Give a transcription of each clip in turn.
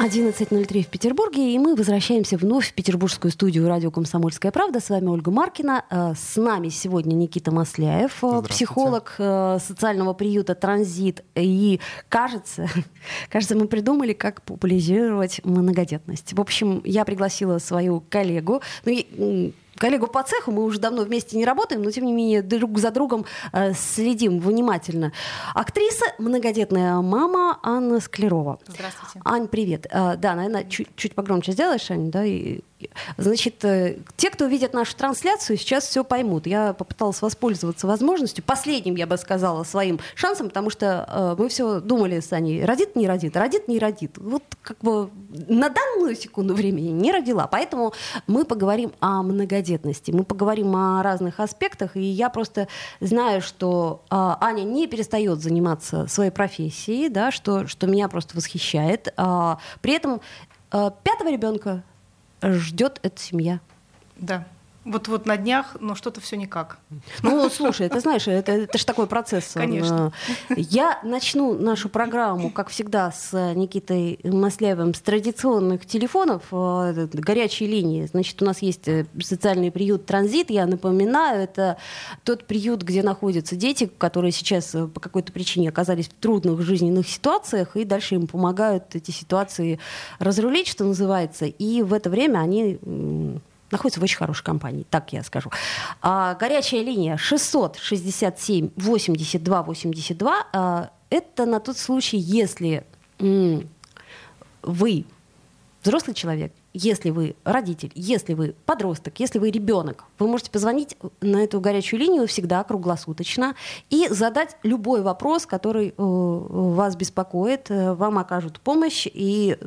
11.03 в Петербурге, и мы возвращаемся вновь в петербургскую студию радио «Комсомольская правда». С вами Ольга Маркина. Э, с нами сегодня Никита Масляев, э, психолог э, социального приюта «Транзит». И кажется, кажется, мы придумали, как популяризировать многодетность. В общем, я пригласила свою коллегу. Ну, коллегу по цеху, мы уже давно вместе не работаем, но тем не менее друг за другом э, следим внимательно. Актриса, многодетная мама Анна Склерова. Здравствуйте. Ань, привет. Э, да, наверное, чуть, чуть погромче сделаешь, Ань, да, и Значит, э, те, кто видят нашу трансляцию, сейчас все поймут. Я попыталась воспользоваться возможностью, последним, я бы сказала, своим шансом, потому что э, мы все думали с Аней, родит, не родит, родит, не родит. Вот как бы на данную секунду времени не родила. Поэтому мы поговорим о многодетности, мы поговорим о разных аспектах, и я просто знаю, что э, Аня не перестает заниматься своей профессией, да, что, что меня просто восхищает. Э, при этом э, пятого ребенка ждет эта семья. Да. Вот, вот на днях, но что-то все никак. Ну, слушай, ты знаешь, это, это же такой процесс. Конечно. Я начну нашу программу, как всегда, с Никитой Масляевым, с традиционных телефонов, э, горячей линии. Значит, у нас есть э, социальный приют «Транзит». Я напоминаю, это тот приют, где находятся дети, которые сейчас э, по какой-то причине оказались в трудных жизненных ситуациях, и дальше им помогают эти ситуации разрулить, что называется. И в это время они находится в очень хорошей компании, так я скажу. А, горячая линия 667 82 82 а, это на тот случай, если м, вы взрослый человек, если вы родитель, если вы подросток, если вы ребенок, вы можете позвонить на эту горячую линию всегда круглосуточно и задать любой вопрос, который э, вас беспокоит, э, вам окажут помощь, и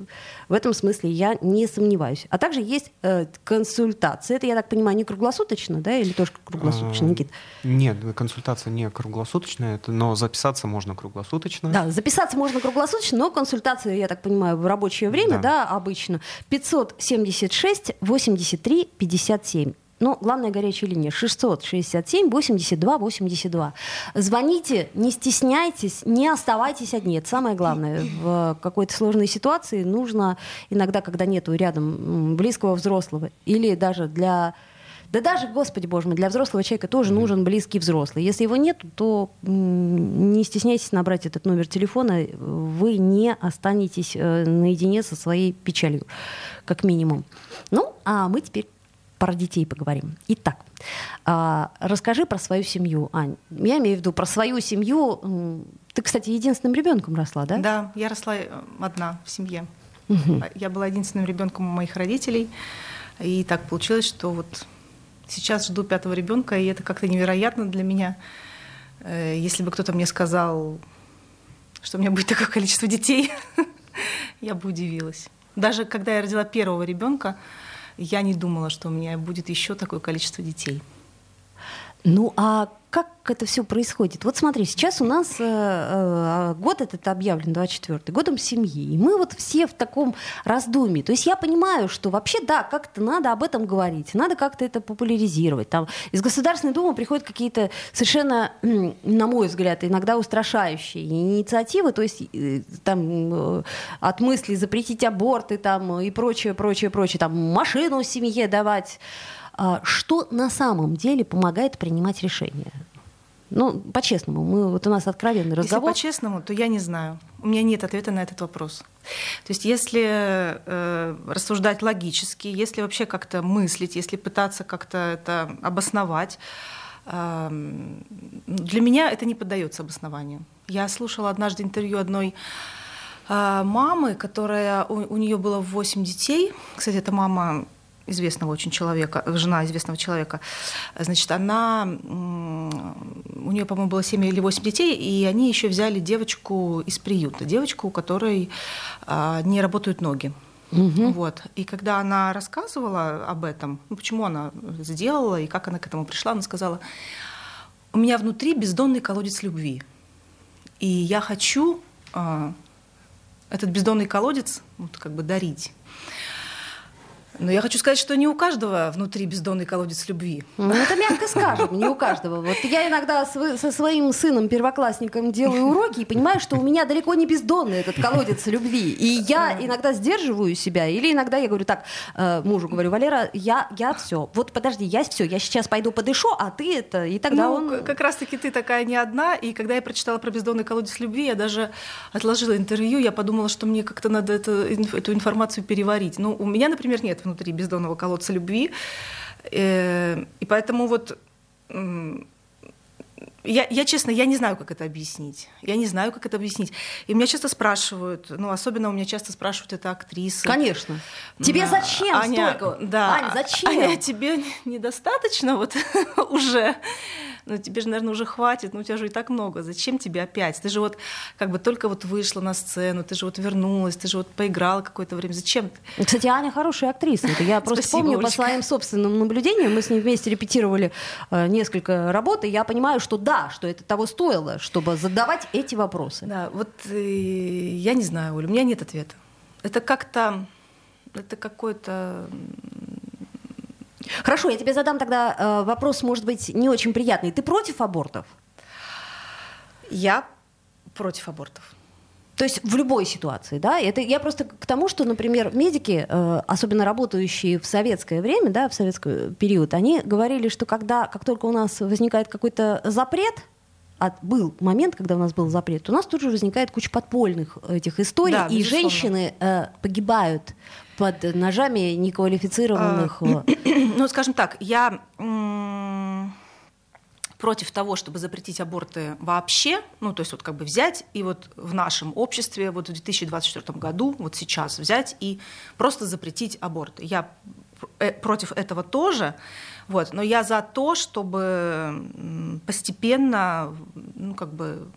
в этом смысле я не сомневаюсь. А также есть э, консультация, это, я так понимаю, не круглосуточно, да, или тоже круглосуточно, Никит? Нет, консультация не круглосуточная, но записаться можно круглосуточно. Да, записаться можно круглосуточно, но консультация, я так понимаю, в рабочее время, да, да обычно. 500 676 83 57. Но главная горячая линия 667 82 82. Звоните, не стесняйтесь, не оставайтесь одни. Это самое главное. В какой-то сложной ситуации нужно иногда, когда нету рядом близкого взрослого, или даже для да даже, господи боже мой, для взрослого человека тоже нужен близкий взрослый. Если его нет, то не стесняйтесь набрать этот номер телефона, вы не останетесь э, наедине со своей печалью, как минимум. Ну, а мы теперь про детей поговорим. Итак, а, расскажи про свою семью, Ань. Я имею в виду про свою семью. Ты, кстати, единственным ребенком росла, да? Да, я росла э, одна в семье. Угу. Я была единственным ребенком моих родителей. И так получилось, что вот Сейчас жду пятого ребенка, и это как-то невероятно для меня. Э, если бы кто-то мне сказал, что у меня будет такое количество детей, я бы удивилась. Даже когда я родила первого ребенка, я не думала, что у меня будет еще такое количество детей. Ну а как это все происходит? Вот смотри, сейчас у нас э, э, год этот объявлен, 24-й, годом семьи. И мы вот все в таком раздумье. То есть я понимаю, что вообще, да, как-то надо об этом говорить, надо как-то это популяризировать. Там из Государственной Думы приходят какие-то совершенно, на мой взгляд, иногда устрашающие инициативы, то есть э, там э, от мысли запретить аборты там, и прочее, прочее, прочее, там машину семье давать. А что на самом деле помогает принимать решения? Ну, по-честному, мы, вот у нас откровенный разговор. Если по-честному, то я не знаю. У меня нет ответа на этот вопрос. То есть если э, рассуждать логически, если вообще как-то мыслить, если пытаться как-то это обосновать, э, для меня это не поддается обоснованию. Я слушала однажды интервью одной э, мамы, которая у, у нее было 8 детей. Кстати, эта мама известного очень человека, жена известного человека, значит, она, у нее, по-моему, было 7 или 8 детей, и они еще взяли девочку из приюта, девочку, у которой а, не работают ноги. Угу. Вот. И когда она рассказывала об этом, ну, почему она сделала и как она к этому пришла, она сказала, у меня внутри бездонный колодец любви. И я хочу э, этот бездонный колодец вот, как бы дарить но я хочу сказать, что не у каждого внутри бездонный колодец любви. Ну, это мягко скажем, не у каждого. Вот я иногда со своим сыном, первоклассником, делаю уроки и понимаю, что у меня далеко не бездонный этот колодец любви. И я иногда сдерживаю себя, или иногда я говорю так, э, мужу говорю, Валера, я, я все, вот подожди, я все, я сейчас пойду подышу, а ты это, и тогда ну, он... как раз-таки ты такая не одна, и когда я прочитала про бездонный колодец любви, я даже отложила интервью, я подумала, что мне как-то надо это, эту информацию переварить. Ну, у меня, например, нет внутри бездонного колодца любви. Э, и поэтому вот я, я, честно, я не знаю, как это объяснить. Я не знаю, как это объяснить. И меня часто спрашивают, ну, особенно у меня часто спрашивают это актрисы. Конечно. Тебе да. зачем Аня, столько? Да. Аня, зачем? Аня, тебе недостаточно вот уже? Ну тебе же, наверное, уже хватит, ну у тебя же и так много, зачем тебе опять? Ты же вот как бы только вот вышла на сцену, ты же вот вернулась, ты же вот поиграла какое-то время, зачем? Кстати, Аня хорошая актриса, это я просто Спасибо, помню Олечка. по своим собственным наблюдениям, мы с ней вместе репетировали э, несколько работ, и я понимаю, что да, что это того стоило, чтобы задавать эти вопросы. Да, вот э, я не знаю, Оля, у меня нет ответа. Это как-то, это какой-то Хорошо, я тебе задам тогда э, вопрос, может быть, не очень приятный. Ты против абортов? Я против абортов. То есть в любой ситуации, да? Это я просто к тому, что, например, медики, э, особенно работающие в советское время, да, в советский период, они говорили, что когда, как только у нас возникает какой-то запрет, а был момент, когда у нас был запрет, у нас тут же возникает куча подпольных этих историй, да, и безусловно. женщины э, погибают под ножами неквалифицированных. А, ну, скажем так, я против того, чтобы запретить аборты вообще, ну, то есть вот как бы взять и вот в нашем обществе вот в 2024 году, вот сейчас взять и просто запретить аборты. Я э, против этого тоже, вот, но я за то, чтобы постепенно, ну, как бы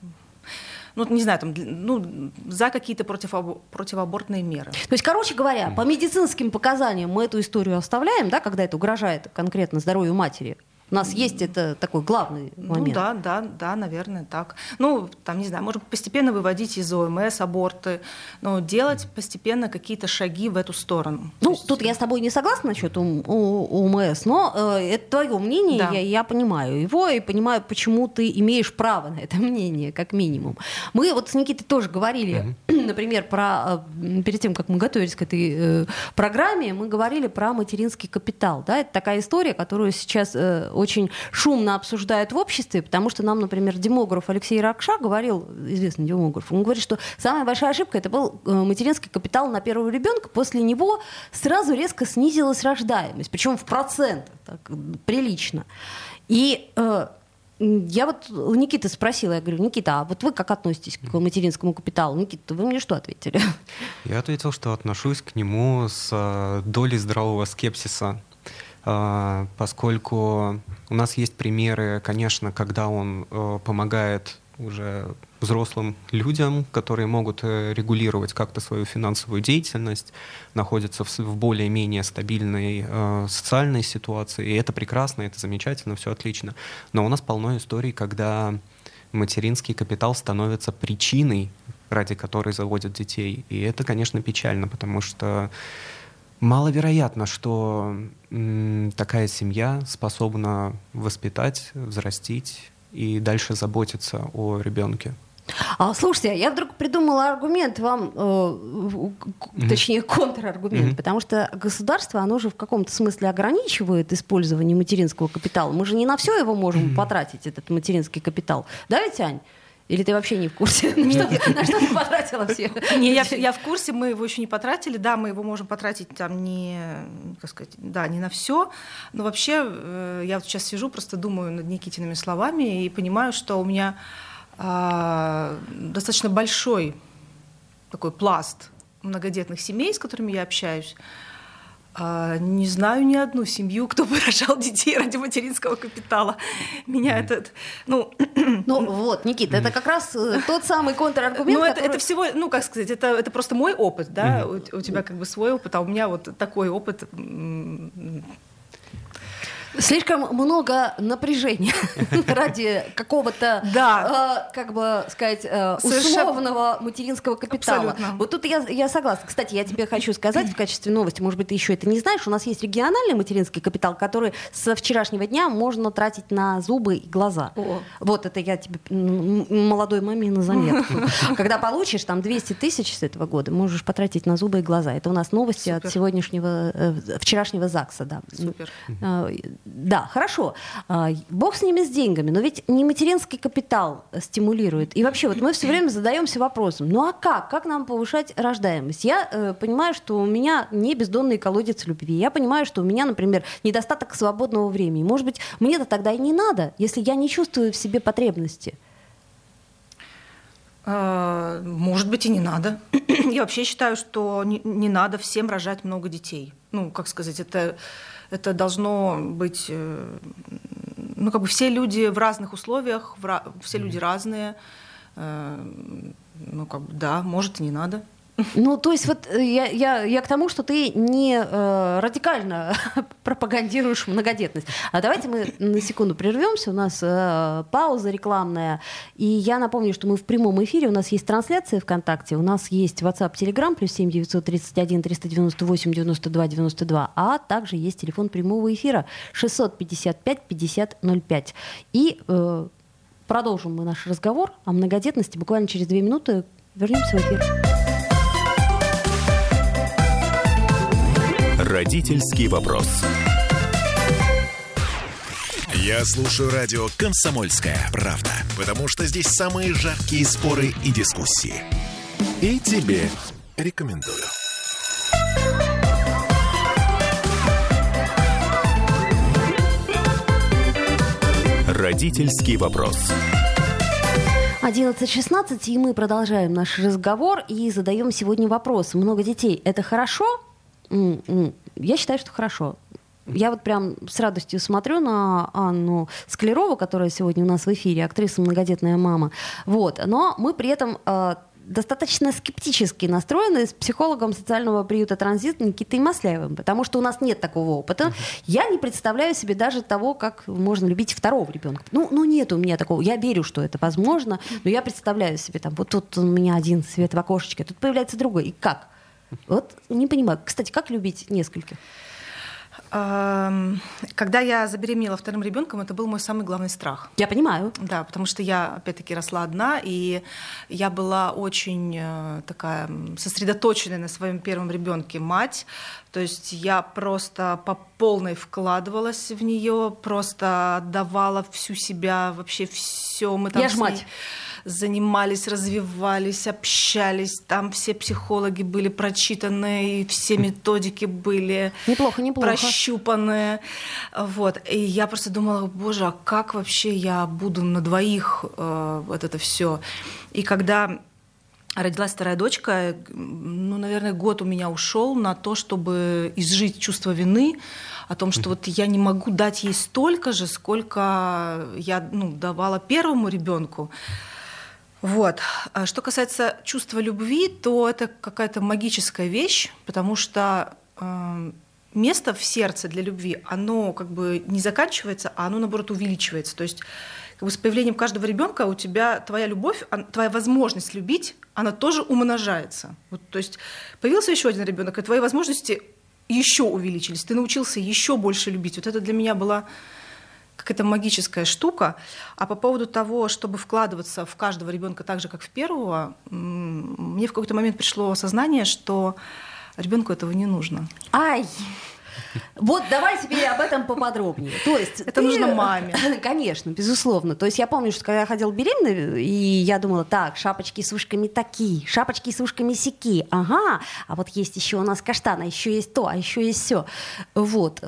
ну, не знаю, там, ну, за какие-то противоб... противоабортные меры. То есть, короче говоря, по медицинским показаниям мы эту историю оставляем, да, когда это угрожает конкретно здоровью матери, у нас есть это такой главный ну момент. Ну да, да, да, наверное, так. Ну, там, не знаю, может постепенно выводить из ОМС аборты, но делать постепенно какие-то шаги в эту сторону. Ну, есть... тут я с тобой не согласна насчет ОМС, но э, это твое мнение, да. я, я понимаю его и понимаю, почему ты имеешь право на это мнение, как минимум. Мы вот с Никитой тоже говорили, mm-hmm. Например, про э, перед тем, как мы готовились к этой э, программе, мы говорили про материнский капитал. Да? Это такая история, которую сейчас э, очень шумно обсуждают в обществе, потому что нам, например, демограф Алексей Ракша говорил, известный демограф, он говорит, что самая большая ошибка это был материнский капитал на первого ребенка, после него сразу резко снизилась рождаемость, причем в процентах, так, прилично. И э, я вот у Никиты спросила, я говорю, Никита, а вот вы как относитесь к материнскому капиталу? Никита, вы мне что ответили? Я ответил, что отношусь к нему с э, долей здравого скепсиса. А, поскольку у нас есть примеры, конечно, когда он э, помогает уже взрослым людям, которые могут э, регулировать как-то свою финансовую деятельность, находятся в, в более-менее стабильной э, социальной ситуации. И это прекрасно, это замечательно, все отлично. Но у нас полно историй, когда материнский капитал становится причиной, ради которой заводят детей. И это, конечно, печально, потому что Маловероятно, что м, такая семья способна воспитать, взрастить и дальше заботиться о ребенке. А, слушайте, я вдруг придумала аргумент вам, э, mm-hmm. точнее контраргумент, mm-hmm. потому что государство, оно же в каком-то смысле ограничивает использование материнского капитала. Мы же не на все его можем mm-hmm. потратить, этот материнский капитал. Да ведь, Ань? Или ты вообще не в курсе? На что ты потратила все? Не, я, я в курсе, мы его еще не потратили. Да, мы его можем потратить там не, как сказать, да, не на все. Но вообще э, я вот сейчас сижу, просто думаю над Никитиными словами и понимаю, что у меня э, достаточно большой такой пласт многодетных семей, с которыми я общаюсь. А, не знаю ни одну семью, кто бы рожал детей ради материнского капитала. Меня этот, ну... Ну вот, Никита, это как раз э, тот самый контраргумент, Ну это, который... это всего, ну как сказать, это, это просто мой опыт, да, mm-hmm. у, у тебя как бы свой опыт, а у меня вот такой опыт Слишком много напряжения ради какого-то, да. э, как бы сказать, э, условного материнского капитала. Абсолютно. Вот тут я, я согласна. Кстати, я тебе хочу сказать в качестве новости, может быть, ты еще это не знаешь, у нас есть региональный материнский капитал, который со вчерашнего дня можно тратить на зубы и глаза. О. Вот это я тебе молодой маме на заметку. Когда получишь там 200 тысяч с этого года, можешь потратить на зубы и глаза. Это у нас новости Супер. от сегодняшнего, э, вчерашнего ЗАГСа, да. Супер. Да, хорошо. Э, бог с ними с деньгами, но ведь не материнский капитал стимулирует. И вообще, вот мы все время задаемся вопросом, ну а как? Как нам повышать рождаемость? Я э, понимаю, что у меня не бездонный колодец любви. Я понимаю, что у меня, например, недостаток свободного времени. Может быть, мне-то тогда и не надо, если я не чувствую в себе потребности. А, может быть, и не надо. Я вообще считаю, что не, не надо всем рожать много детей. Ну, как сказать, это, это должно быть... Э, ну, как бы все люди в разных условиях, в, все люди разные. Э, ну, как бы, да, может, и не надо. Ну, то есть вот э, я, я, я к тому, что ты не э, радикально пропагандируешь многодетность. А давайте мы на секунду прервемся. У нас э, пауза рекламная. И я напомню, что мы в прямом эфире. У нас есть трансляция ВКонтакте. У нас есть WhatsApp, Telegram, плюс 7 931 398 92 92. А также есть телефон прямого эфира 655 50 05. И э, продолжим мы наш разговор о многодетности буквально через две минуты. Вернемся в эфир. Родительский вопрос. Я слушаю радио «Комсомольская правда», потому что здесь самые жаркие споры и дискуссии. И тебе рекомендую. Родительский вопрос. 11.16, и мы продолжаем наш разговор и задаем сегодня вопрос. Много детей – это хорошо? Я считаю, что хорошо. Я вот прям с радостью смотрю на Анну Склерову, которая сегодня у нас в эфире, актриса «Многодетная мама». Вот. Но мы при этом э, достаточно скептически настроены с психологом социального приюта «Транзит» Никитой Масляевым, потому что у нас нет такого опыта. Я не представляю себе даже того, как можно любить второго ребенка. Ну, ну нет у меня такого. Я верю, что это возможно, но я представляю себе, там, вот тут у меня один свет в окошечке, тут появляется другой. И как? Вот не понимаю. Кстати, как любить нескольких? Когда я забеременела вторым ребенком, это был мой самый главный страх. Я понимаю. Да, потому что я, опять-таки, росла одна, и я была очень э, такая сосредоточенная на своем первом ребенке мать. То есть я просто по полной вкладывалась в нее, просто отдавала всю себя, вообще все. Мы там я ж мать занимались, развивались, общались. Там все психологи были прочитаны, и все методики были неплохо, неплохо. прощупаны. Вот. И я просто думала, боже, а как вообще я буду на двоих э, вот это все? И когда родилась вторая дочка, ну, наверное, год у меня ушел на то, чтобы изжить чувство вины о том, что вот я не могу дать ей столько же, сколько я ну, давала первому ребенку. Вот. А что касается чувства любви, то это какая-то магическая вещь, потому что э, место в сердце для любви, оно как бы не заканчивается, а оно наоборот увеличивается. То есть как бы с появлением каждого ребенка у тебя твоя любовь, твоя возможность любить, она тоже умножается. Вот, то есть появился еще один ребенок, и твои возможности еще увеличились. Ты научился еще больше любить. Вот это для меня была какая-то магическая штука. А по поводу того, чтобы вкладываться в каждого ребенка так же, как в первого, мне в какой-то момент пришло осознание, что ребенку этого не нужно. Ай! Вот давай теперь об этом поподробнее. То есть это ты... нужно маме. Конечно, безусловно. То есть я помню, что когда я ходила беременной, и я думала, так, шапочки с ушками такие, шапочки с ушками сики, ага, а вот есть еще у нас каштан, а еще есть то, а еще есть все. Вот.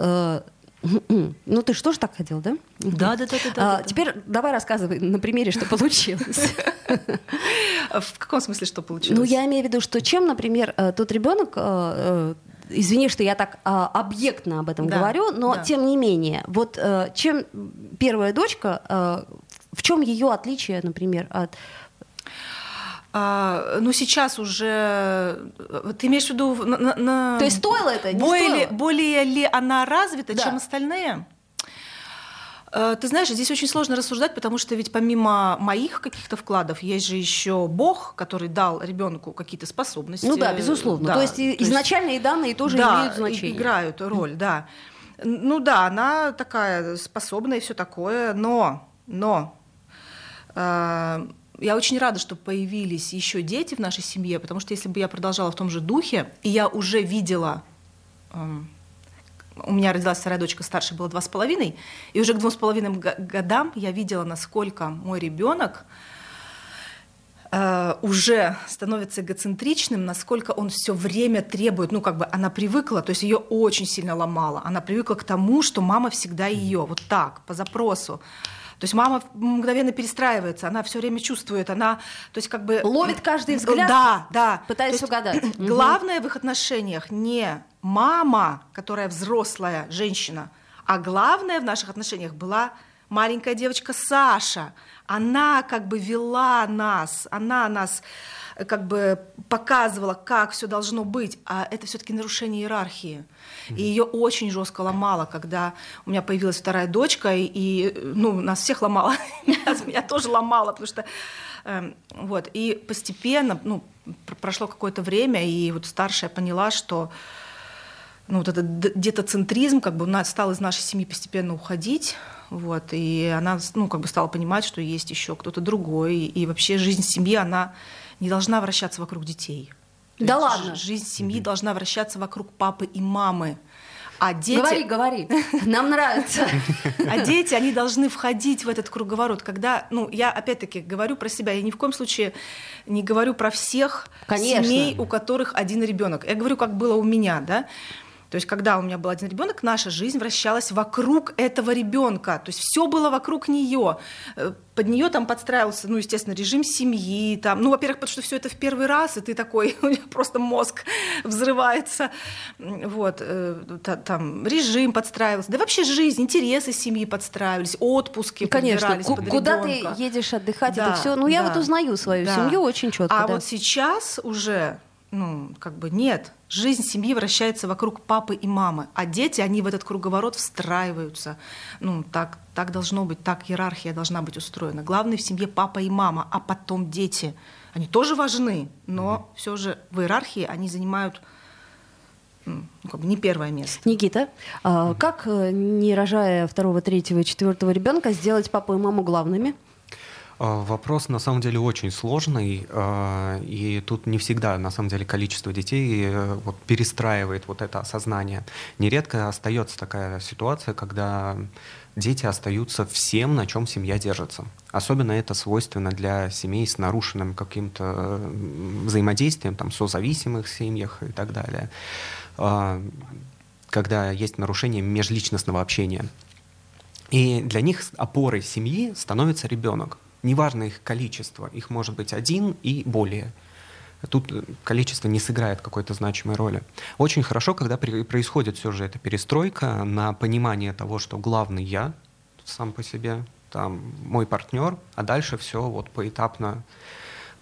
Ну, ты что ж так хотел, да? Да, да, да, да. А, теперь давай рассказывай на примере, что получилось. В каком смысле, что получилось? Ну, я имею в виду, что чем, например, э, тот ребенок э, э, извини, что я так а, объектно об этом да, говорю, но да. тем не менее, вот чем первая дочка, в чем ее отличие, например, от а, ну, сейчас уже... Ты имеешь в виду... На, на... То есть стоило это? Не более, стоило? более ли она развита, да. чем остальные? Э, ты знаешь, здесь очень сложно рассуждать, потому что ведь помимо моих каких-то вкладов есть же еще Бог, который дал ребенку какие-то способности. Ну да, безусловно. Да, то есть то изначальные есть... данные тоже да, имеют значение. играют роль, да. Ну да, она такая способная и все такое, но, но э, я очень рада, что появились еще дети в нашей семье, потому что если бы я продолжала в том же духе, и я уже видела э, у меня родилась вторая дочка, старшей было два с половиной, и уже к двум с половиной годам я видела, насколько мой ребенок э, уже становится эгоцентричным, насколько он все время требует, ну как бы она привыкла, то есть ее очень сильно ломала, она привыкла к тому, что мама всегда ее, вот так, по запросу. То есть мама мгновенно перестраивается, она все время чувствует, она, то есть как бы ловит каждый взгляд, да, да, пытаясь угадать. Главное в их отношениях не мама, которая взрослая женщина, а главное в наших отношениях была маленькая девочка Саша. Она как бы вела нас, она нас э, как бы показывала, как все должно быть, а это все-таки нарушение иерархии. И ее очень жестко ломало, когда у меня появилась вторая дочка, и, и ну, нас всех ломало, меня тоже ломало, потому что э, вот, и постепенно, ну, прошло какое-то время, и вот старшая поняла, что ну, вот этот детоцентризм как бы стал из нашей семьи постепенно уходить, вот, и она, ну, как бы стала понимать, что есть еще кто-то другой, и вообще жизнь семьи, она не должна вращаться вокруг детей. То да ладно? Жизнь семьи должна вращаться вокруг папы и мамы. А дети... Говори, говори, нам нравится. А дети, они должны входить в этот круговорот, когда, ну, я опять-таки говорю про себя, я ни в коем случае не говорю про всех Конечно. семей, у которых один ребенок. Я говорю, как было у меня, да. То есть, когда у меня был один ребенок, наша жизнь вращалась вокруг этого ребенка. То есть все было вокруг нее. Э, под нее там подстраивался, ну, естественно, режим семьи. Там, ну, во-первых, потому что все это в первый раз, и ты такой, у тебя просто мозг взрывается. Вот, э, там режим подстраивался. Да вообще жизнь, интересы семьи подстраивались, отпуски Конечно, под куда ребенка. ты едешь отдыхать, да, это все. Ну, я да, вот узнаю свою да. семью очень четко. А да. вот сейчас уже ну, как бы нет. Жизнь семьи вращается вокруг папы и мамы, а дети, они в этот круговорот встраиваются. Ну, так, так должно быть, так иерархия должна быть устроена. Главное в семье папа и мама, а потом дети. Они тоже важны, но mm-hmm. все же в иерархии они занимают ну, как бы не первое место. Никита, а как, э, не рожая второго, третьего и четвертого ребенка, сделать папу и маму главными? А, вопрос на самом деле очень сложный, а, и тут не всегда на самом деле количество детей э, вот, перестраивает вот это осознание. Нередко остается такая ситуация, когда дети остаются всем, на чем семья держится. Особенно это свойственно для семей с нарушенным каким-то взаимодействием, там, созависимых семьях и так далее, а, когда есть нарушение межличностного общения. И для них опорой семьи становится ребенок неважно их количество, их может быть один и более. Тут количество не сыграет какой-то значимой роли. Очень хорошо, когда происходит все же эта перестройка на понимание того, что главный я сам по себе, там мой партнер, а дальше все вот поэтапно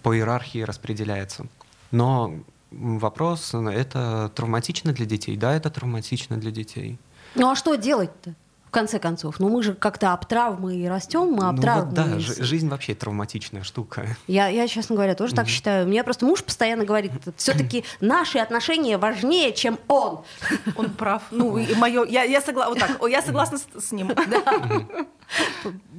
по иерархии распределяется. Но вопрос, это травматично для детей? Да, это травматично для детей. Ну а что делать-то? В конце концов. Но мы же как-то об травмы и растем, мы об ну, травмы. Вот, да, жизнь вообще травматичная штука. Я, я, честно говоря, тоже так считаю. Мне просто муж постоянно говорит, все-таки наши отношения важнее, чем он. Он прав. Ну, и мое, я, я, согла... вот так, я согласна с, с ним. Да.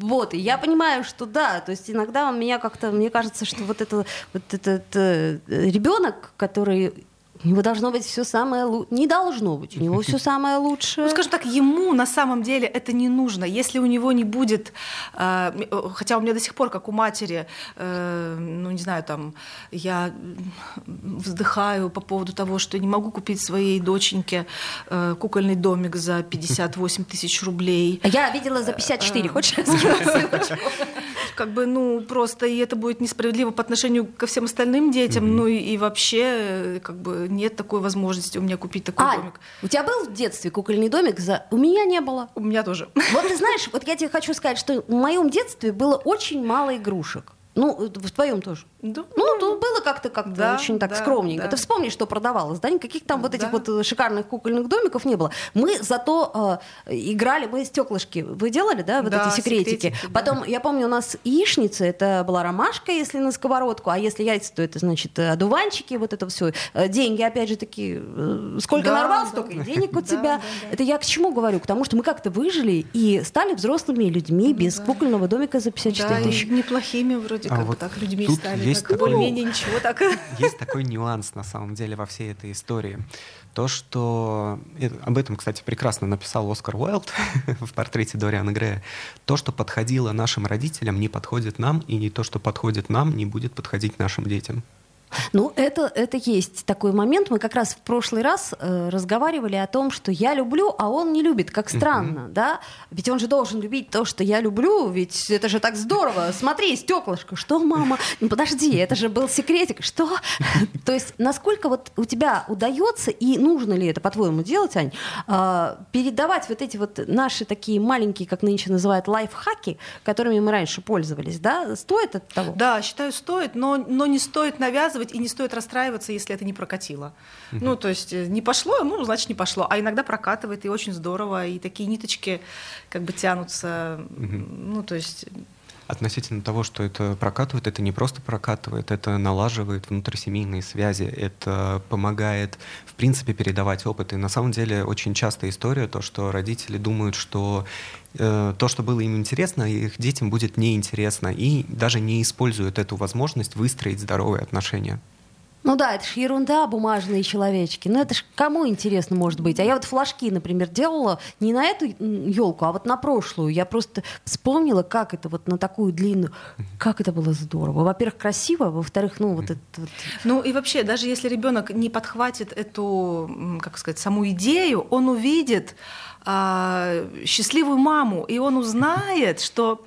Вот, и я понимаю, что да, то есть иногда он меня как-то, мне кажется, что вот это вот этот э, ребенок, который у него должно быть все самое лучшее. Не должно быть. У него все самое лучшее. Ну, скажем так, ему на самом деле это не нужно. Если у него не будет, э, хотя у меня до сих пор, как у матери, э, ну не знаю, там, я вздыхаю по поводу того, что не могу купить своей доченьке э, кукольный домик за 58 тысяч рублей. А я видела за 54, хочешь Как бы, ну, просто, и это будет несправедливо по отношению ко всем остальным детям, ну и вообще, как бы, нет такой возможности у меня купить такой а, домик. У тебя был в детстве кукольный домик? За... У меня не было. У меня тоже. Вот ты знаешь, вот я тебе хочу сказать, что в моем детстве было очень мало игрушек. Ну, в твоем тоже. Да, Ну, тут было как-то как Да, очень так да, скромненько. да. Ты вспомни, что продавалось, да? Никаких там вот этих Да. вот э, шикарных кукольных домиков не было. Мы зато э, играли, мы стеклышки. Вы делали, да, вот Да, эти секретики? секретики, да. Потом, я помню, у нас яичница, это была ромашка, если на сковородку, а если яйца, то это, значит, э, одуванчики, вот это все. Деньги, опять же таки, э, сколько Да, нарвал, да. столько и денег у Да, тебя. да, да. Это я к чему говорю? К тому, что мы как-то выжили и стали взрослыми людьми без кукольного домика за 54 Да, тысячи. неплохими вроде А как вот так людьми стали. есть так такой- Более-менее ничего так. Есть такой нюанс на самом деле во всей этой истории. То, что... Об этом, кстати, прекрасно написал Оскар Уайлд в портрете Дориана Грея. То, что подходило нашим родителям, не подходит нам, и не то, что подходит нам, не будет подходить нашим детям. Ну, это, это есть такой момент. Мы как раз в прошлый раз э, разговаривали о том, что я люблю, а он не любит. Как странно, да? Ведь он же должен любить то, что я люблю, ведь это же так здорово. Смотри, стеклышко. Что, мама? Ну, подожди, это же был секретик. Что? То есть, насколько вот у тебя удается, и нужно ли это, по-твоему, делать, Ань, э, передавать вот эти вот наши такие маленькие, как нынче называют, лайфхаки, которыми мы раньше пользовались, да? Стоит от того? Да, считаю, стоит, но, но не стоит навязывать и не стоит расстраиваться, если это не прокатило. Ну, то есть э, не пошло, ну, значит, не пошло. А иногда прокатывает, и очень здорово, и такие ниточки как бы тянутся. Ну, то есть Относительно того, что это прокатывает, это не просто прокатывает, это налаживает внутрисемейные связи, это помогает, в принципе, передавать опыт. И на самом деле очень частая история, то, что родители думают, что э, то, что было им интересно, их детям будет неинтересно, и даже не используют эту возможность выстроить здоровые отношения. Ну да, это ж ерунда, бумажные человечки. Ну это ж кому интересно может быть? А я вот флажки, например, делала не на эту елку, а вот на прошлую. Я просто вспомнила, как это вот на такую длинную, как это было здорово. Во-первых, красиво, во-вторых, ну вот это вот. Ну и вообще, даже если ребенок не подхватит эту, как сказать, саму идею, он увидит а, счастливую маму, и он узнает, что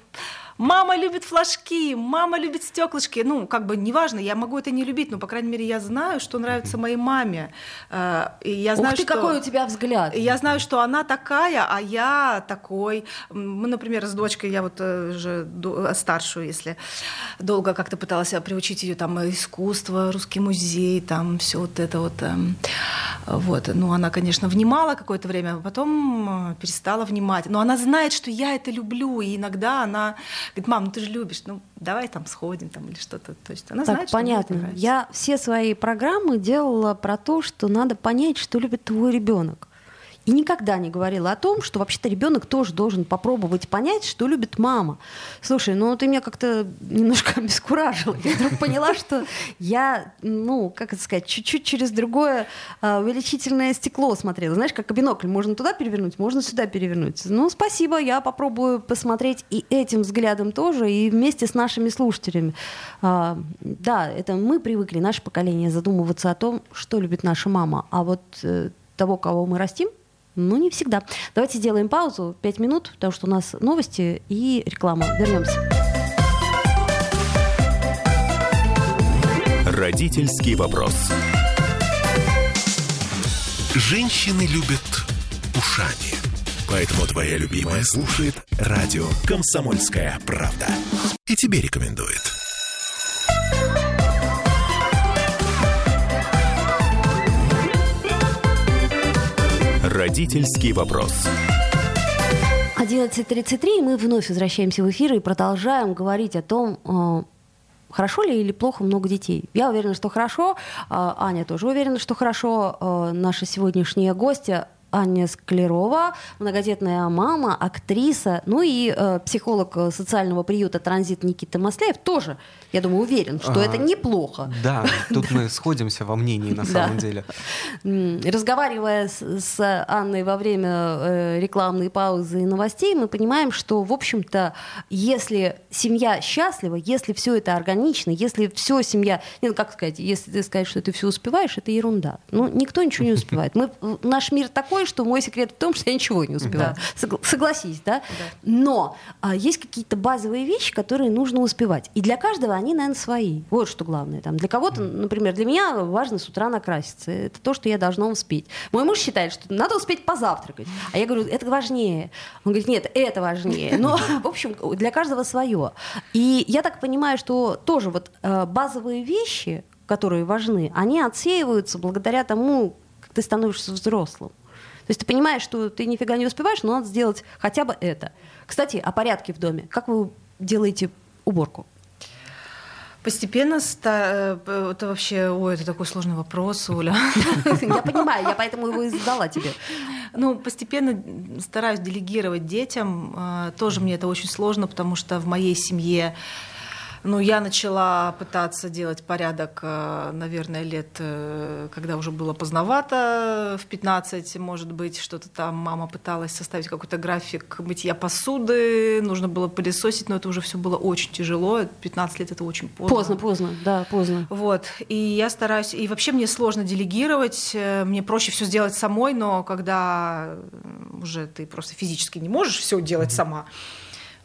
Мама любит флажки, мама любит стеклышки. Ну, как бы неважно, я могу это не любить, но, по крайней мере, я знаю, что нравится моей маме. Э, И я знаю, Ух ты, что... какой у тебя взгляд. Я знаю, что она такая, а я такой. Мы, например, с дочкой, я вот э, же до- старшую, если долго как-то пыталась приучить ее там искусство, русский музей, там все вот это вот. эм, Вот, ну она, конечно, внимала какое-то время, а потом э, перестала внимать. Но она знает, что я это люблю, и иногда она говорит, мам, ну ты же любишь, ну давай там сходим там или что-то. То есть она Так, знает, что понятно. нравится. Я все свои программы делала про то, что надо понять, что любит твой ребенок. И никогда не говорила о том, что вообще-то ребенок тоже должен попробовать понять, что любит мама. Слушай, ну ты меня как-то немножко обескуражила. Я вдруг поняла, что я, ну, как это сказать, чуть-чуть через другое а, увеличительное стекло смотрела. Знаешь, как бинокль. Можно туда перевернуть, можно сюда перевернуть. Ну, спасибо, я попробую посмотреть и этим взглядом тоже, и вместе с нашими слушателями. А, да, это мы привыкли, наше поколение, задумываться о том, что любит наша мама. А вот э, того, кого мы растим, ну, не всегда. Давайте сделаем паузу, пять минут, потому что у нас новости и реклама. Вернемся. Родительский вопрос. Женщины любят ушами. Поэтому твоя любимая слушает радио «Комсомольская правда». И тебе рекомендует. Родительский вопрос. 11.33, и мы вновь возвращаемся в эфир и продолжаем говорить о том, э, хорошо ли или плохо много детей. Я уверена, что хорошо. А, Аня тоже уверена, что хорошо. Э, Наша сегодняшняя гостья Аня Склерова, многодетная мама, актриса, ну и э, психолог э, социального приюта «Транзит» Никита Масляев тоже, я думаю, уверен, что А, это неплохо. Да, тут мы сходимся во мнении на самом деле. Разговаривая с, с Анной во время э, рекламной паузы и новостей, мы понимаем, что, в общем-то, если семья счастлива, если все это органично, если все семья, ну, как сказать, если ты сказать, что ты все успеваешь, это ерунда. Ну, никто ничего не успевает. Мы, наш мир такой, большой, что мой секрет в том, что я ничего не успеваю. Да. Согласись, да? да. Но а, есть какие-то базовые вещи, которые нужно успевать. И для каждого они, наверное, свои. Вот что главное. Там, для кого-то, например, для меня важно с утра накраситься. Это то, что я должна успеть. Мой муж считает, что надо успеть позавтракать. А я говорю, это важнее. Он говорит, нет, это важнее. Но, в общем, для каждого свое. И я так понимаю, что тоже вот э, базовые вещи, которые важны, они отсеиваются благодаря тому, как ты становишься взрослым. То есть ты понимаешь, что ты нифига не успеваешь, но надо сделать хотя бы это. Кстати, о порядке в доме. Как вы делаете уборку? Постепенно ста... Э, это вообще, ой, это такой сложный вопрос, Оля. Я понимаю, я поэтому его и задала тебе. Ну, постепенно стараюсь делегировать детям. Э, тоже мне это очень сложно, потому что в моей семье ну, я начала пытаться делать порядок, э, наверное, лет, э, когда уже было поздновато, в 15, может быть, что-то там мама пыталась составить какой-то график мытья посуды, нужно было пылесосить, но это уже все было очень тяжело, 15 лет это очень поздно. Поздно, поздно, да, поздно. Вот, и я стараюсь, и вообще мне сложно делегировать, э, мне проще все сделать самой, но когда уже ты просто физически не можешь все делать mm-hmm. сама,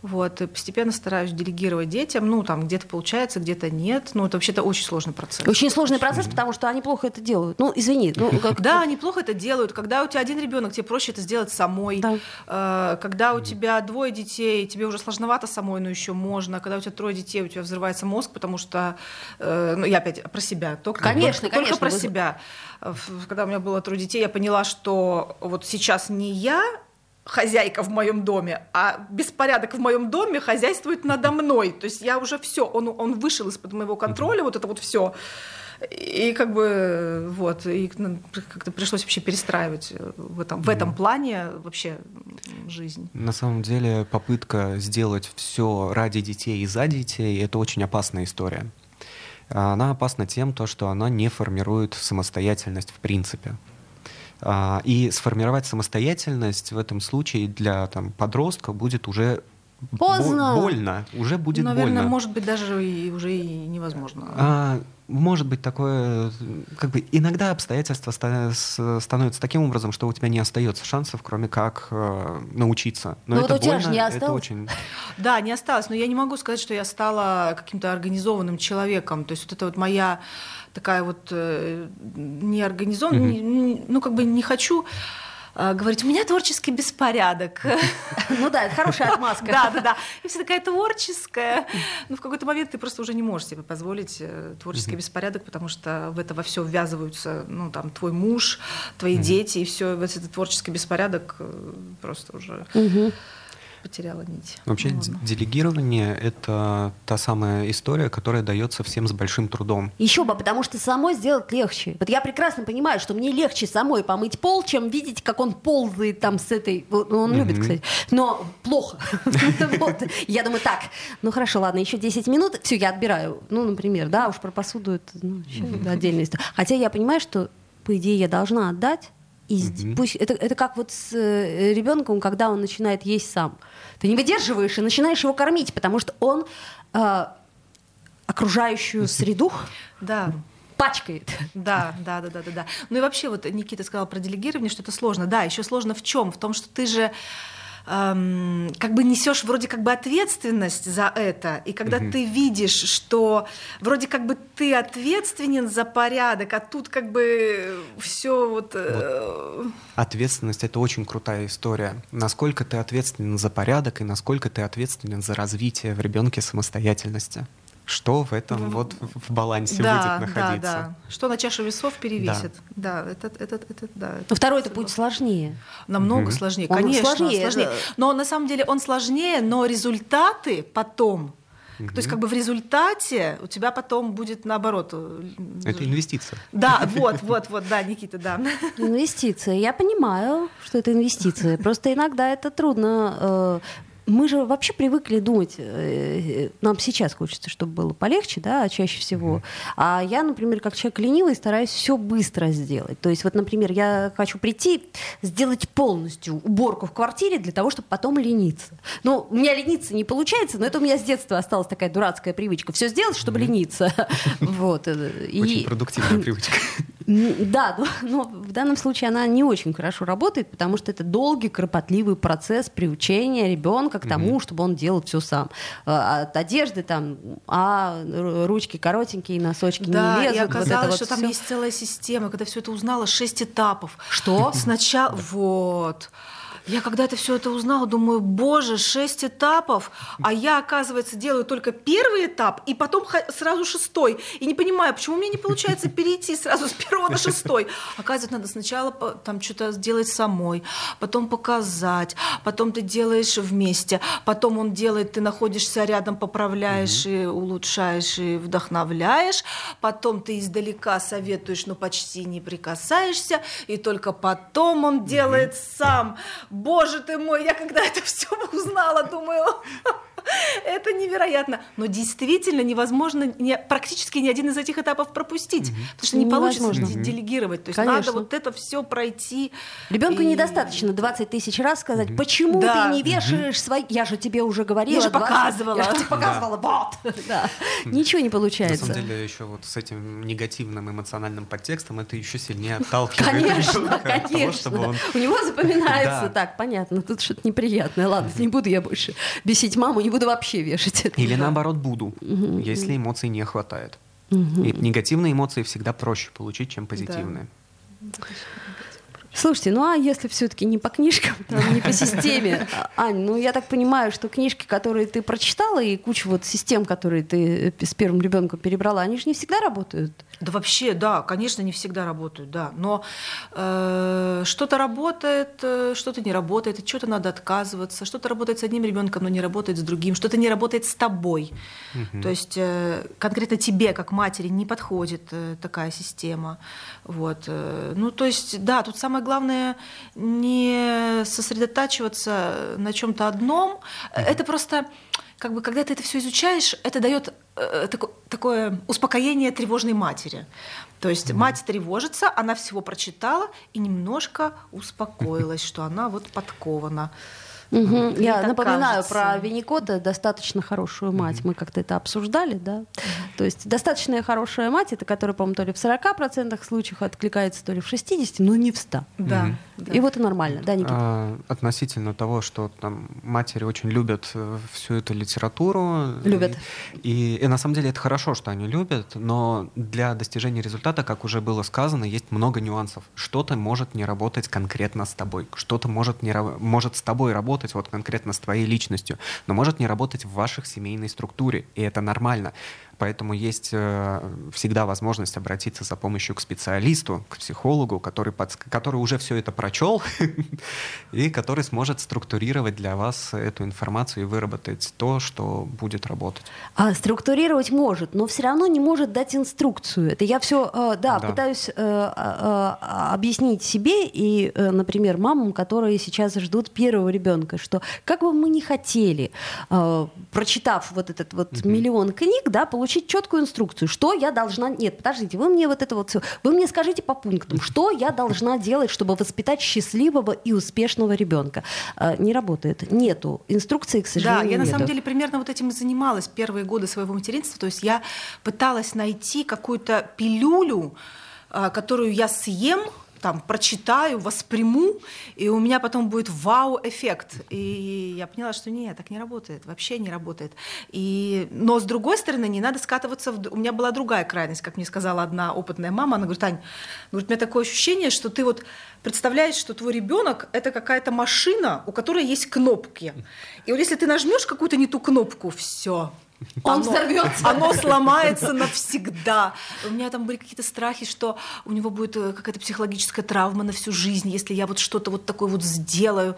вот, и постепенно стараюсь делегировать детям. Ну, там где-то получается, где-то нет. Ну, это вообще-то очень сложный процесс. Очень сложный процесс, потому что они плохо это делают. Ну, извини. Ну, как... Да, они плохо это делают. Когда у тебя один ребенок, тебе проще это сделать самой. Да. Э, когда у тебя двое детей, тебе уже сложновато самой, но еще можно. Когда у тебя трое детей, у тебя взрывается мозг, потому что, э, ну, я опять про себя. Только, конечно, только, конечно. Только про себя. Когда у меня было трое детей, я поняла, что вот сейчас не я хозяйка в моем доме, а беспорядок в моем доме хозяйствует надо мной. То есть я уже все, он, он вышел из-под моего контроля, вот это вот все. И как бы вот, и ну, как-то пришлось вообще перестраивать в этом, в этом плане вообще жизнь. На самом деле попытка сделать все ради детей и за детей — это очень опасная история. Она опасна тем, то, что она не формирует самостоятельность в принципе. А, и сформировать самостоятельность в этом случае для там, подростка будет уже Поздно. больно, уже будет Наверное, больно. может быть, даже и, уже и невозможно. А, может быть такое, как бы иногда обстоятельства становятся таким образом, что у тебя не остается шансов, кроме как э, научиться. Но, но это вот у тебя же не осталось. Это очень... Да, не осталось. Но я не могу сказать, что я стала каким-то организованным человеком. То есть вот это вот моя такая вот э, неорганизованная, mm-hmm. ну как бы не хочу а, говорить, у меня творческий беспорядок. Ну да, это хорошая отмазка. Да, да, да. И все такая творческая. Но в какой-то момент ты просто уже не можешь себе позволить э, творческий беспорядок, потому что в это во все ввязываются, ну там, твой муж, твои дети, и все, вот этот творческий беспорядок э, просто уже потеряла нить. Вообще ну, делегирование — это та самая история, которая дается всем с большим трудом. Еще бы, потому что самой сделать легче. Вот я прекрасно понимаю, что мне легче самой помыть пол, чем видеть, как он ползает там с этой... Он любит, кстати. Но плохо. Я думаю, так, ну хорошо, ладно, еще 10 минут, все, я отбираю. Ну, например, да, уж про посуду это ну, отдельная история. Хотя я понимаю, что, по идее, я должна отдать, и угу. пусть это, это как вот с э, ребенком, когда он начинает есть сам. Ты не выдерживаешь и начинаешь его кормить, потому что он э, окружающую среду да. пачкает. Да, да, да, да, да, да. Ну и вообще, вот Никита сказал про делегирование, что это сложно. Да, еще сложно в чем? В том, что ты же эм, как бы несешь вроде как бы ответственность за это, и когда угу. ты видишь, что вроде как бы ты ответственен за порядок, а тут как бы все вот... Э... вот. Ответственность это очень крутая история. Насколько ты ответственен за порядок и насколько ты ответственен за развитие в ребенке самостоятельности что в этом вот в балансе да, будет находиться. Да, да. Что на чаше весов перевесит. Да, да это, это, это, да. Это Но второй это будет сложнее. Намного mm сложнее, он конечно. Сложнее, сложнее. Это... Но на самом деле он сложнее, но результаты потом mm То есть как бы в результате у тебя потом будет наоборот. Э, это инвестиция. Да, вот, вот, вот, да, Никита, да. Инвестиция. Я понимаю, что это инвестиция. Просто иногда это трудно э, мы же вообще привыкли думать, э, нам сейчас хочется, чтобы было полегче, да, чаще всего. А я, например, как человек ленивый, стараюсь все быстро сделать. То есть, вот, например, я хочу прийти, сделать полностью уборку в квартире для того, чтобы потом лениться. Ну, у меня лениться не получается, но это у меня с детства осталась такая дурацкая привычка. Все сделать, чтобы лениться. Вот. Э, Очень продуктивная привычка. Да, но, но в данном случае она не очень хорошо работает, потому что это долгий, кропотливый процесс приучения ребенка к тому, mm-hmm. чтобы он делал все сам. А, от одежды там, а ручки коротенькие, носочки да, не лезут. и оказалось, вот что вот там всё. есть целая система. Когда все это узнала, шесть этапов. Что? Сначала, вот. Я когда это все это узнала, думаю, боже, шесть этапов, а я, оказывается, делаю только первый этап и потом сразу шестой. И не понимаю, почему мне не получается перейти сразу с первого на шестой. Оказывается, надо сначала там что-то сделать самой, потом показать, потом ты делаешь вместе, потом он делает, ты находишься рядом, поправляешь и улучшаешь и вдохновляешь, потом ты издалека советуешь, но почти не прикасаешься, и только потом он делает сам. Боже ты мой, я когда это все узнала, думаю, это невероятно. Но действительно невозможно не, практически ни один из этих этапов пропустить, потому что не получится Невозможно. де- делегировать. То есть Конечно. надо вот это все пройти. Ребенку И- недостаточно 20 тысяч раз сказать, почему Да. ты не вешаешь свои... Я же тебе уже говорила. Я же 20 показывала. Я же тебе показывала, вот. Да. Ничего не На получается. самом деле, еще вот с этим негативным эмоциональным подтекстом это еще сильнее отталкивает Конечно, от того, чтобы конечно. он У него запоминается. Да. Так, понятно, тут что-то неприятное. Ладно, не буду я больше бесить маму, не буду вообще вешать это. Или наоборот буду, если эмоций не хватает. И негативные эмоции всегда проще получить, чем позитивные. Слушайте, ну а если все-таки не по книжкам, там, не по системе, а, Ань, ну я так понимаю, что книжки, которые ты прочитала, и куча вот систем, которые ты э, с первым ребенком перебрала, они же не всегда работают. Да вообще, да, конечно, не всегда работают, да. Но э, что-то работает, э, что-то не работает, от чего-то надо отказываться, что-то работает с одним ребенком, но не работает с другим, что-то не работает с тобой. То есть э, конкретно тебе, как матери, не подходит э, такая система. Вот. э, ну, то есть, да, тут самое главное не сосредотачиваться на чем-то одном. Это просто как бы, когда ты это все изучаешь, это дает э, тако- такое успокоение тревожной матери. То есть мать тревожится, она всего прочитала и немножко успокоилась, что она вот подкована. Мне Я напоминаю кажется. про Винникота достаточно хорошую мать. Мы как-то это обсуждали, да. То есть достаточная хорошая мать, это которая, по-моему, то ли в 40% случаев откликается, то ли в 60%, но не в 100%. Да. да. И вот и нормально, да, Никита? А, относительно того, что там матери очень любят э, всю эту литературу. Любят. И, и на самом деле это хорошо, что они любят, но для достижения результата, как уже было сказано, есть много нюансов. Что-то может не работать конкретно с тобой, что-то может, не, может с тобой работать вот конкретно с твоей личностью, но может не работать в ваших семейной структуре, и это нормально. Поэтому есть э, всегда возможность обратиться за помощью к специалисту, к психологу, который, подск- который уже все это прочел и который сможет структурировать для вас эту информацию и выработать то, что будет работать. А структурировать может, но все равно не может дать инструкцию. Это я все, да, Да. пытаюсь э, э, э, объяснить себе и, э, например, мамам, которые сейчас ждут первого ребенка, что как бы мы ни хотели, э, прочитав вот этот вот миллион книг, да, получить четкую инструкцию, что я должна. Нет, подождите, вы мне вот это вот все, вы мне скажите по пунктам, что я должна делать, чтобы воспитать счастливого и успешного ребенка. Э, Не работает, нету инструкции, к Да, сожалению. я на нету. самом деле примерно вот этим и занималась первые годы своего материнства. То есть я пыталась найти какую-то пилюлю, а, которую я съем, там, прочитаю, восприму, и у меня потом будет вау-эффект. И я поняла, что нет, так не работает, вообще не работает. И... Но, с другой стороны, не надо скатываться... В... У меня была другая крайность, как мне сказала одна опытная мама. Она говорит, Ань, говорит, у меня такое ощущение, что ты вот представляешь, что твой ребенок это какая-то машина, у которой есть кнопки. И вот если ты нажмешь какую-то не ту кнопку, все. Он взорвется. Оно сломается навсегда. У меня там были какие-то страхи, что у него будет э, какая-то психологическая травма на всю жизнь, если я вот что-то вот такое вот сделаю.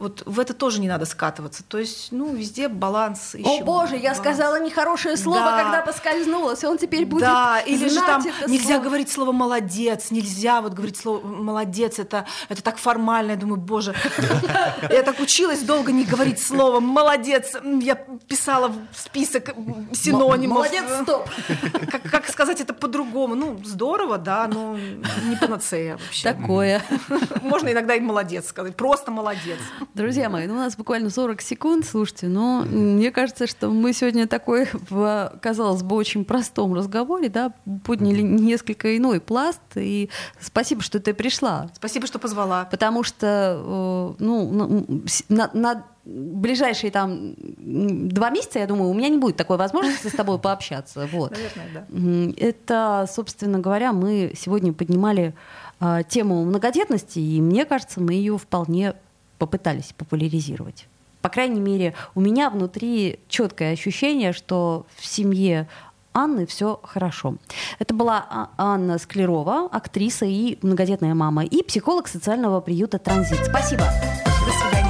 Вот в это тоже не надо скатываться. То есть, ну, везде баланс. О ищем боже, я баланс. сказала нехорошее слово, Да. когда поскользнулась. Он теперь будет Да, или же там нельзя слово. говорить слово молодец, нельзя вот говорить слово молодец, это, это так формально. Я думаю, боже, я так училась долго не говорить слово молодец. Я писала в списке список синонимов. Молодец, стоп! Как, как сказать это по-другому? Ну, здорово, да, но не панацея вообще. Такое. Можно иногда и молодец сказать, просто молодец. Друзья мои, ну у нас буквально 40 секунд, слушайте, но мне кажется, что мы сегодня такой, в, казалось бы, очень простом разговоре, да, подняли несколько иной пласт, и спасибо, что ты пришла. Спасибо, что позвала. Потому что, э, ну, на, на ближайшие там два месяца, я думаю, у меня не будет такой возможности с тобой пообщаться. Вот. Наверное, да. Это, собственно говоря, мы сегодня поднимали э, тему многодетности, и мне кажется, мы ее вполне попытались популяризировать. По крайней мере, у меня внутри четкое ощущение, что в семье Анны все хорошо. Это была а, Анна Склерова, актриса и многодетная мама, и психолог социального приюта «Транзит». Спасибо. До свидания.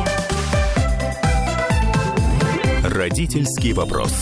Родительский вопрос.